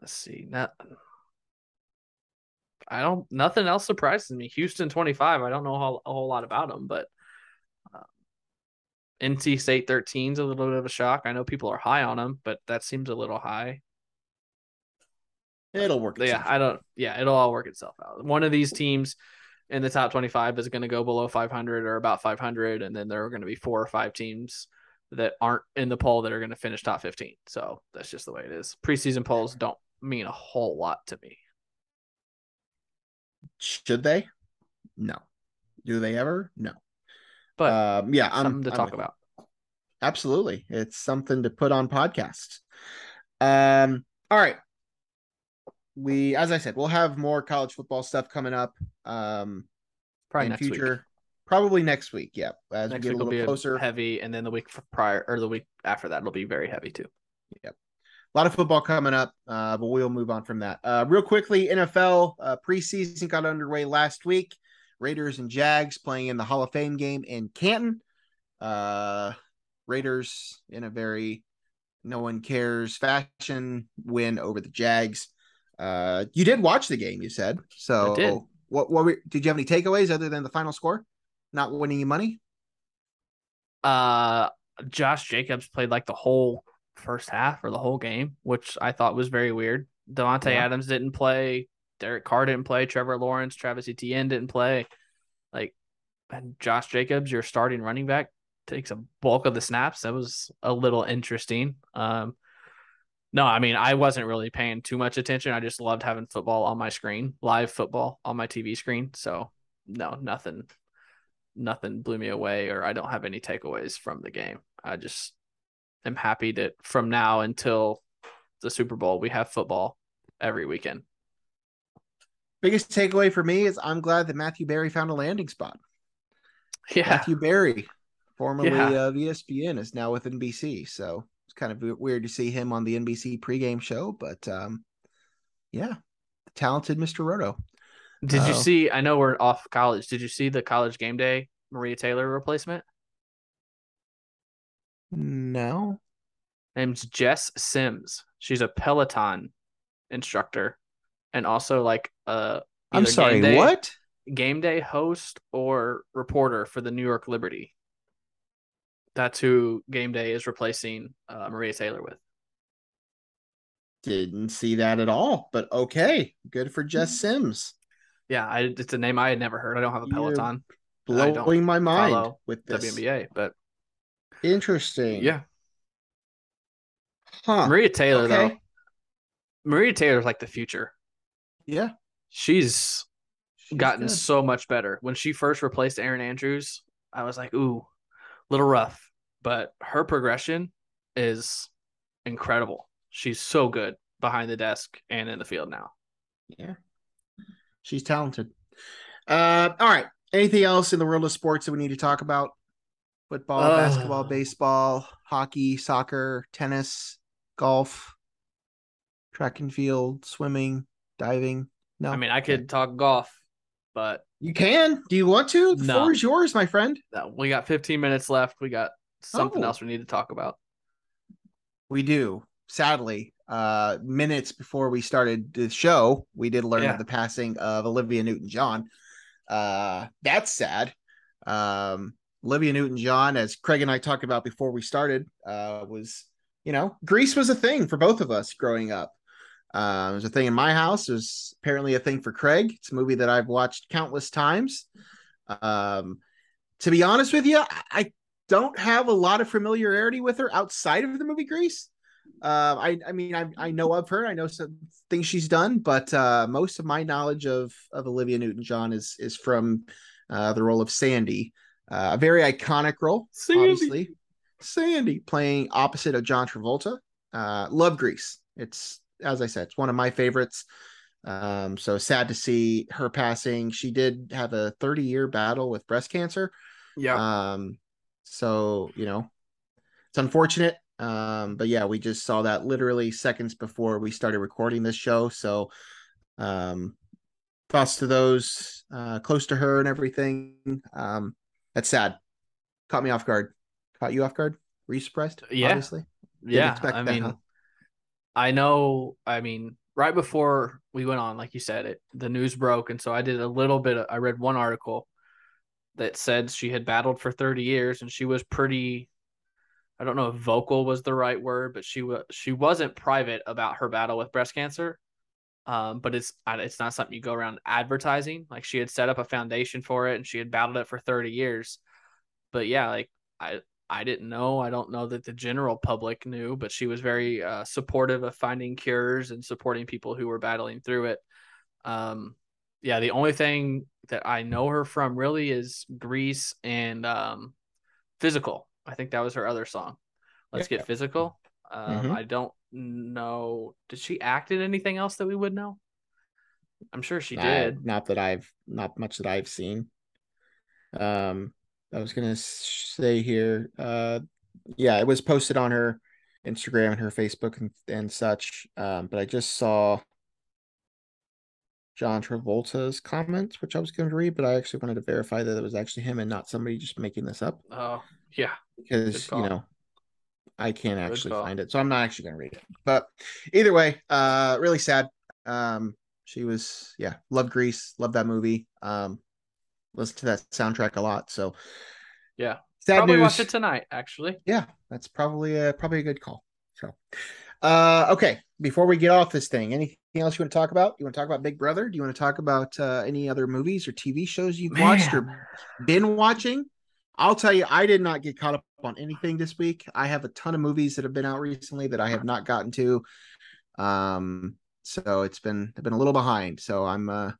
let's see. Not, I don't. Nothing else surprises me. Houston twenty five. I don't know a whole, a whole lot about them, but uh, NC State thirteen is a little bit of a shock. I know people are high on them, but that seems a little high. It'll work. Yeah, I don't. Yeah, it'll all work itself out. One of these teams in the top 25 is going to go below 500 or about 500, and then there are going to be four or five teams that aren't in the poll that are going to finish top 15. So that's just the way it is. Preseason polls don't mean a whole lot to me. Should they? No. Do they ever? No. But um, yeah, I'm something to I'm talk you. about. Absolutely. It's something to put on podcasts. Um, all right. We, as I said, we'll have more college football stuff coming up. Um, Probably in next future, week. probably next week. Yeah, as Next we get a little be closer. heavy, and then the week prior or the week after that it'll be very heavy too. Yep, a lot of football coming up, uh, but we'll move on from that. Uh, real quickly, NFL uh, preseason got underway last week. Raiders and Jags playing in the Hall of Fame game in Canton. Uh, Raiders in a very no one cares fashion win over the Jags. Uh, you did watch the game, you said. So I did. what? What were, did you have any takeaways other than the final score? Not winning you money. Uh, Josh Jacobs played like the whole first half or the whole game, which I thought was very weird. Davante Yeah. Adams didn't play. Derek Carr didn't play. Trevor Lawrence, Travis Etienne didn't play. Like, and Josh Jacobs, your starting running back, takes a bulk of the snaps. That was a little interesting. Um, no, I mean, I wasn't really paying too much attention. I just loved having football on my screen, live football on my TV screen. So, no, nothing, nothing blew me away, or I don't have any takeaways from the game. I just am happy that from now until the Super Bowl, we have football every weekend. Biggest takeaway for me is I'm glad that Matthew Berry found a landing spot. Yeah, Matthew Berry, formerly Yeah. of ESPN, is now with NBC. So it's kind of weird to see him on the NBC pregame show, but um, yeah, talented Mr. Roto. Did you Oh. see? I know we're off college. Did you see the college game day Maria Taylor replacement? No, Name's Jess Sims. She's a Peloton instructor and also like a I'm sorry. game day- What? game day host or reporter for the New York Liberty. That's who game day is replacing uh, Maria Taylor with. Didn't see that at all. But okay, good for Jess Sims. Yeah, I, it's a name I had never heard. I don't have a You're Peloton Blowing my mind with this. WNBA, but Interesting. yeah, Huh. Maria Taylor though. Okay. Maria Taylor's like the future. Yeah. She's she's gotten good. so much better. When she first replaced Erin Andrews, I was like, ooh, little rough. But her progression is incredible. She's so good behind the desk and in the field now. Yeah. She's talented. Uh, all right. Anything else in the world of sports that we need to talk about? Football, Uh. basketball, baseball, hockey, soccer, tennis, golf, track and field, swimming, diving. No. I mean, I could talk golf, but you can. Do you want to? The No. floor is yours, my friend. uh, we got 15 minutes left. We got something Oh. else we need to talk about. We do. Sadly, uh, minutes before we started the show, we did learn Yeah. of the passing of Olivia Newton-John. Uh, that's sad. Um, Olivia Newton-John, as Craig and I talked about before we started, uh, was you know Grease was a thing for both of us growing up. Uh, was a thing in my house. There's apparently a thing for Craig. It's a movie that I've watched countless times. Um, to be honest with you, I- don't have a lot of familiarity with her outside of the movie Grease. Uh, I, I mean, I, I know of her. I know some things she's done, but uh, most of my knowledge of of Olivia Newton-John is is from uh, the role of Sandy, uh, a very iconic role, Sandy. obviously. Sandy playing opposite of John Travolta. Uh, love Grease. It's as I said, it's one of my favorites. Um, so sad to see her passing. She did have a 30 year battle with breast cancer. Yeah. Um, so you know, it's unfortunate. Um, but yeah, we just saw that literally seconds before we started recording this show. So, um, thoughts to those uh, close to her and everything. Um, That's sad. Caught me off guard. Caught you off guard. Were you surprised? Yeah. Obviously. Didn't yeah, expect I that, mean, huh? I know. I mean, right before we went on, like you said, it the news broke, and so I did a little bit. Of, I read one article that said she had battled for 30 years, and she was pretty. I don't know if vocal was the right word, but she was she wasn't private about her battle with breast cancer. Um, but it's it's not something you go around advertising. Like she had set up a foundation for it, and she had battled it for 30 years. But yeah, like I I didn't know. I don't know that the general public knew, but she was very uh, supportive of finding cures and supporting people who were battling through it. Um, yeah, the only thing that I know her from really is Grease and um, Physical. I think that was her other song. Let's Yeah. get physical. Um, Mhm. I don't know. Did she act in anything else that we would know? I'm sure she Uh, did. not that I've not much that I've seen. Um, I was gonna say here, uh, yeah, it was posted on her Instagram and her Facebook and, and such. Um, but I just saw John Travolta's comments, which I was going to read, but I actually wanted to verify that it was actually him and not somebody just making this up Oh, yeah. because you know I can't Good actually call. find it, so I'm not actually going to read it. But either way, uh, really sad. Um, she was yeah, loved Grease, loved that movie. Um, listened to that soundtrack a lot. So Yeah. sad Probably news. watch it tonight, actually. yeah, that's probably a probably a good call. So, uh, okay, before we get off this thing, anything else you want to talk about? You want to talk about Big Brother? Do you want to talk about uh, any other movies or TV shows you've watched or been watching? I'll tell you, I did not get caught up on anything this week. I have a ton of movies that have been out recently that I have not gotten to. Um, so it's been I've been a little behind. So I'm uh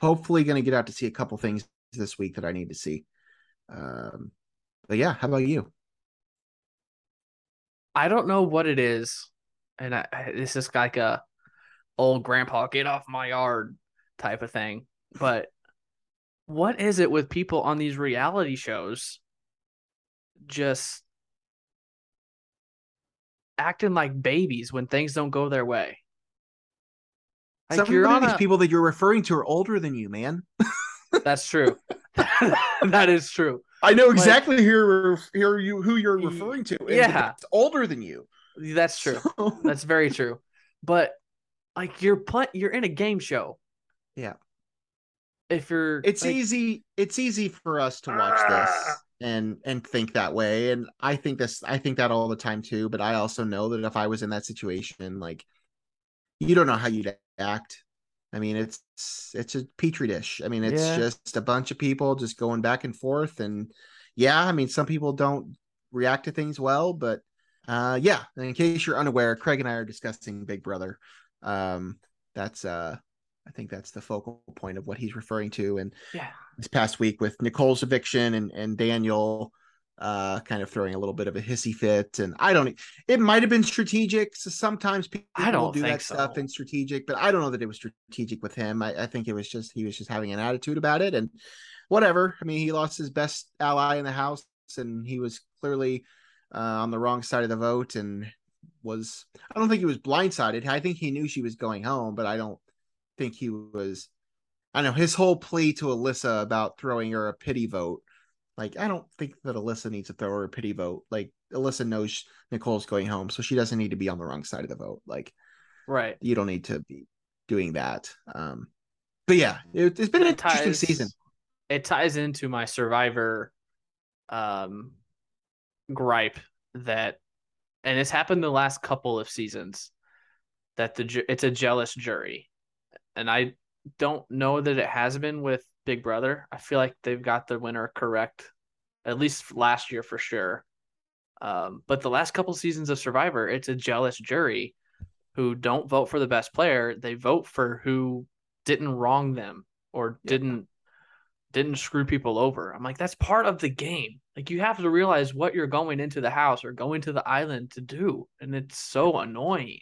hopefully gonna get out to see a couple things this week that I need to see. Um, but yeah, how about you? I don't know what it is, and I, I- it's just like a old grandpa get off my yard type of thing. But what is it with people on these reality shows just acting like babies when things don't go their way? Like Some you're on these a, people that you're referring to are older than you, man. that's true. that is true. I know Like- exactly who you're, who you who you're referring to. and yeah. it's older than you. That's true. So- That's very true. But like you're play, you're in a game show. Yeah. If you're it's like, easy it's easy for us to watch this and and think that way and i think this i think that all the time too but i also know that if i was in that situation like you don't know how you'd act. I mean it's it's a petri dish. I mean it's Yeah. just a bunch of people just going back and forth. And yeah i mean some people don't react to things well but uh yeah in case you're unaware craig and i are discussing big brother. Um that's uh i think that's the focal point of what he's referring to. And yeah. this past week with Nicole's eviction and and Daniel uh kind of throwing a little bit of a hissy fit and I don't it might have been strategic so sometimes people I don't do that stuff so. in strategic but I don't know that it was strategic with him I, I think it was just he was just having an attitude about it and whatever I mean he lost his best ally in the house and he was clearly uh, on the wrong side of the vote and was I don't think he was blindsided I think he knew she was going home but I don't think he was I know his whole plea to Alyssa about throwing her a pity vote. Like, I don't think that Alyssa needs to throw her a pity vote. Like, Alyssa knows Nicole's going home, so she doesn't need to be on the wrong side of the vote. Like, Right. you don't need to be doing that. Um, but yeah, it, it's been an It interesting ties- season. It ties into my survivor um gripe that and it's happened the last couple of seasons that the it's a jealous jury. And I don't know that it has been with Big Brother. I feel like they've got the winner correct at least last year for sure. Um, but the last couple seasons of Survivor, it's a jealous jury who don't vote for the best player. They vote for who didn't wrong them or Yeah. didn't didn't screw people over. I'm like, that's part of the game. Like you have to realize what you're going into the house or going to the island to do, and it's so annoying.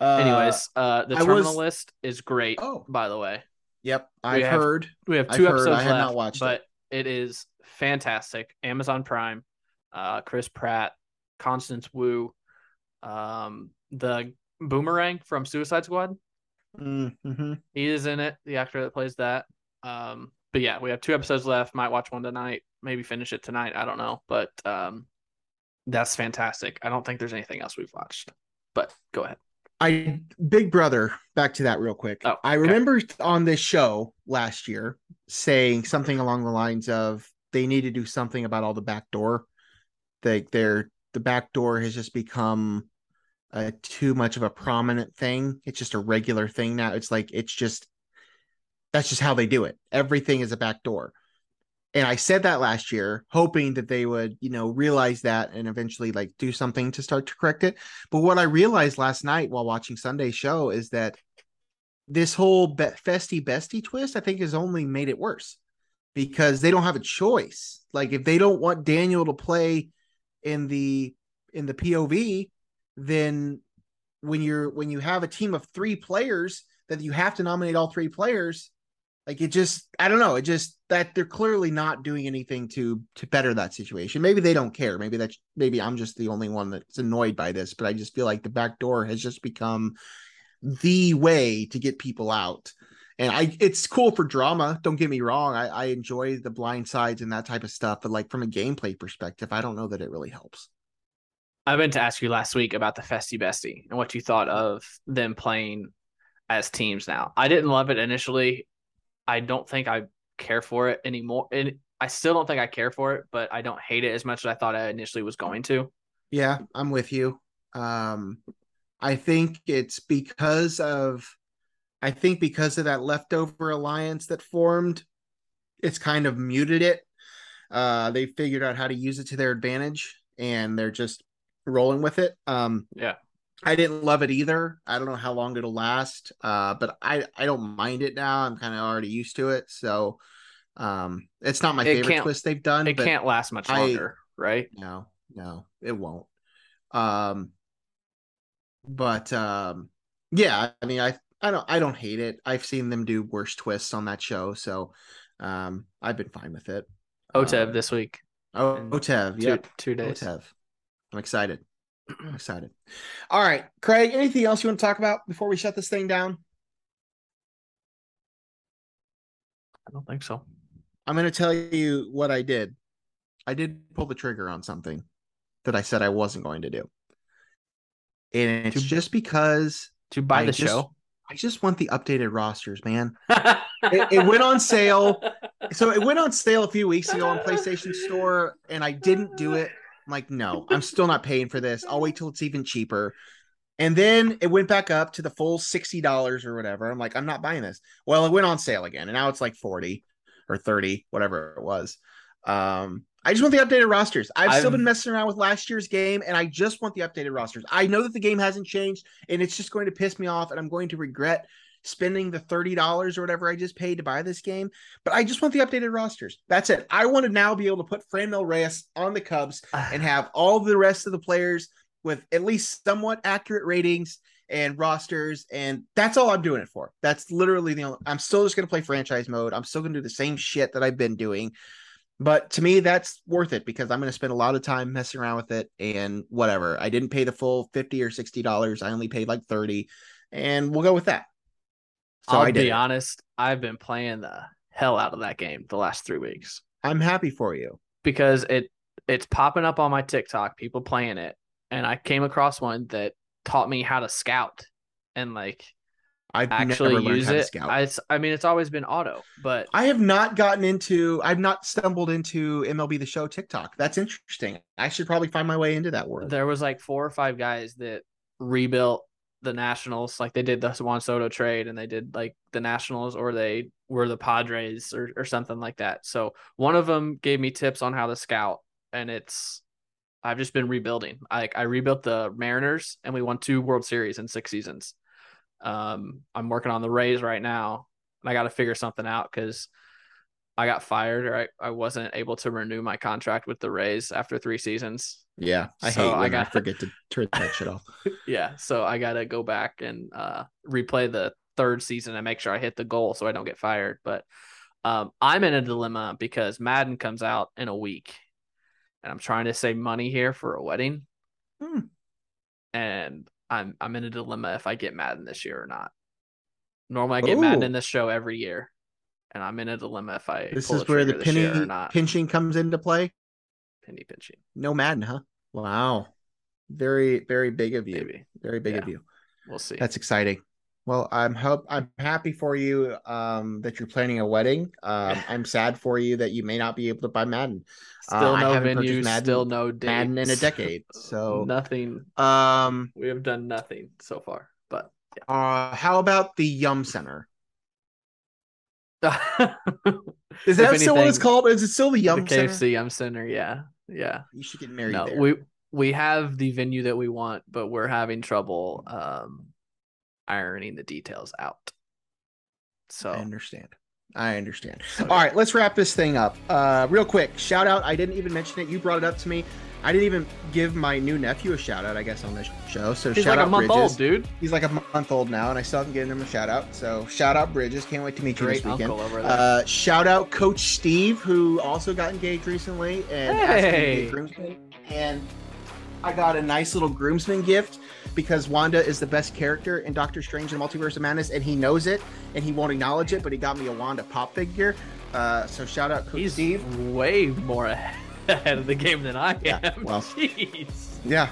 Uh, Anyways, uh, the I terminal was- list is great. oh, By the way, yep, I've have- heard. we have I've two heard. episodes I have left, not watched it. but it is fantastic. Amazon Prime, uh, Chris Pratt, Constance Wu, um, the Boomerang from Suicide Squad. Mm-hmm. He is in it. The actor that plays that. Um, but yeah, we have two episodes left. Might watch one tonight. Maybe finish it tonight. I don't know, but um, that's fantastic. I don't think there's anything else we've watched. But go ahead. I Big Brother. Back to that real quick. Oh, I okay. remember on this show last year saying something along the lines of they need to do something about all the back door. Like they're the back door has just become uh, too much of a prominent thing. It's just a regular thing now. It's like it's just that's just how they do it. Everything is a back door. And I said that last year, hoping that they would, you know, realize that and eventually like do something to start to correct it. But what I realized last night while watching Sunday's show is that this whole be- festy bestie twist, I think, has only made it worse because they don't have a choice. Like if they don't want Daniel to play in the in the POV, then when you're when you have a team of three players that you have to nominate all three players, like it just I don't know, it just that they're clearly not doing anything to to better that situation. Maybe they don't care. Maybe that's maybe I'm just the only one that's annoyed by this, but I just feel like the back door has just become the way to get people out. And I it's cool for drama. Don't get me wrong. I, I enjoy the blind sides and that type of stuff, but like from a gameplay perspective, I don't know that it really helps. I meant to ask you last week about the Festy Bestie and what you thought of them playing as teams now. I didn't love it initially. I don't think I care for it anymore. And I still don't think I care for it, but I don't hate it as much as I thought I initially was going to. Yeah, I'm with you. Um I think it's because of I think because of that leftover alliance that formed, it's kind of muted it. Uh they figured out how to use it to their advantage and they're just rolling with it. Um Yeah. I didn't love it either. I don't know how long it'll last. Uh but I I don't mind it now. I'm kind of already used to it. So um it's not my It favorite twist they've done. It can't last much I- longer, right? no, no, it won't. Um, but um, yeah, I mean, I I don't I don't hate it. I've seen them do worse twists on that show, so um, I've been fine with it. OTEV Um, this week. oh, Otev, Two, two days. Otev. I'm excited. I'm excited. All right, Craig. Anything else you want to talk about before we shut this thing down? I don't think so. I'm going to tell you what I did. I did pull the trigger on something that I said I wasn't going to do. And it's To- just because To buy I the just- show. I just want the updated rosters, man. It, it went on sale. So it went on sale a few weeks ago on PlayStation Store, and I didn't do it. I'm like, no, I'm still not paying for this. I'll wait till it's even cheaper. And then it went back up to the full $60 or whatever. I'm like, I'm not buying this. Well, it went on sale again, and now it's like 40 or 30, whatever it was. Um, I just want the updated rosters. I've, still I've- been messing around with last year's game, and I just want the updated rosters. I know that the game hasn't changed, and it's just going to piss me off, and I'm going to regret spending the $30 or whatever I just paid to buy this game. But I just want the updated rosters. That's it. I want to now be able to put Franmil Reyes on the Cubs ah. and have all the rest of the players with at least somewhat accurate ratings and rosters. And that's all I'm doing it for. That's literally the only, I'm still just going to play franchise mode. I'm still going to do the same shit that I've been doing. But to me, that's worth it because I'm going to spend a lot of time messing around with it and whatever. I didn't pay the full 50 or $60. I only paid like 30 and we'll go with that. So I'll be honest. I've been playing the hell out of that game the last three weeks I'm happy for you. because it it's popping up on my TikTok. People playing it, and I came across one that taught me how to scout and like I've actually use how to it. scout. I, I mean, it's always been auto, but I have not gotten into I've not stumbled into MLB the show TikTok. That's interesting. I should probably find my way into that world. there was like four or five guys that rebuilt the Nationals, like they did the Juan Soto trade, and they did like the Nationals, or they were the Padres, or or something like that. So one of them gave me tips on how to scout, and it's I've just been rebuilding. Like I rebuilt the Mariners, and we won two World Series in six seasons. Um, I'm working on the Rays right now, and I got to figure something out because I got fired, or I, I wasn't able to renew my contract with the Rays after three seasons. Yeah, I So hate I I, got- forget to turn that shit off. Yeah, so I got to go back and uh, replay the third season and make sure I hit the goal so I don't get fired. But um, I'm in a dilemma because Madden comes out in a week, and I'm trying to save money here for a wedding, Hmm. and I'm I'm in a dilemma if I get Madden this year or not. Normally, I get Madden in this show every year, and I'm in a dilemma if I This is where the trigger this year penny pinching comes into play. penny pinching, No Madden, huh? Wow. Very, very big of you. maybe Very big of you. we'll see. That's exciting. Well, I'm hope I'm happy for you um, that you're planning a wedding. Um, I'm sad for you that you may not be able to buy Madden. still uh, I no venue, Madden- still no dates. Madden in a decade. So, nothing. um, We have done nothing so far, but uh, how about the Yum Center? Is that still what it's called? Is it still the the Yum Center? KFC Yum Center, yeah, yeah. You should get married No, there. we we have the venue that we want, but we're having trouble um ironing the details out. So I understand. I understand. so, All right, let's wrap this thing up. Uh, real quick, shout out. I didn't even mention it. You brought it up to me. I didn't even give my new nephew a shout out. I guess on this show. So he's shout like a out month Bridges. old, dude. He's like a month old now, and I still haven't given him a shout out. So shout out Bridges. Can't wait to meet you Great this weekend. uncle over there. Uh, shout out Coach Steve, who also got engaged recently and asked me to be Hey. groomsman. And I got a nice little groomsman gift because Wanda is the best character in Doctor Strange and the Multiverse of Madness, and he knows it and he won't acknowledge it. But he got me a Wanda pop figure. Uh, so shout out Coach he's Steve. way more ahead of the game than I am. Yeah, well. Jeez. Yeah,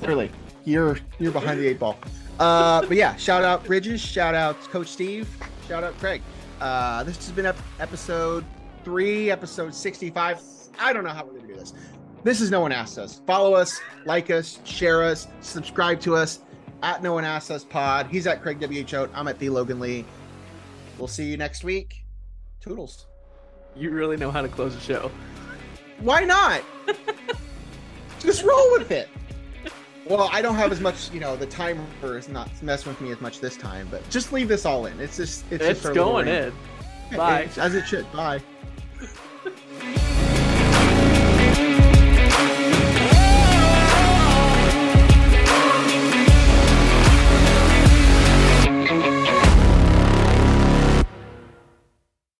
clearly you're you're behind the eight ball. Uh, but yeah, shout out Bridges, shout out Coach Steve, shout out Craig. Uh, this has been ep- episode three, episode sixty-five. I don't know how we're gonna do this. This is no one asked us. Follow us, like us, share us, subscribe to us at no one asked us pod. He's at Craig WH. I'm at the Logan Lee. We'll see you next week. Toodles. You really know how to close a show. Why not? Just roll with it. Well, I don't have as much, you know, the timer is not messing with me as much this time, but just leave this all in. It's just, it's, It's, just going in. Bye. As it should. Bye.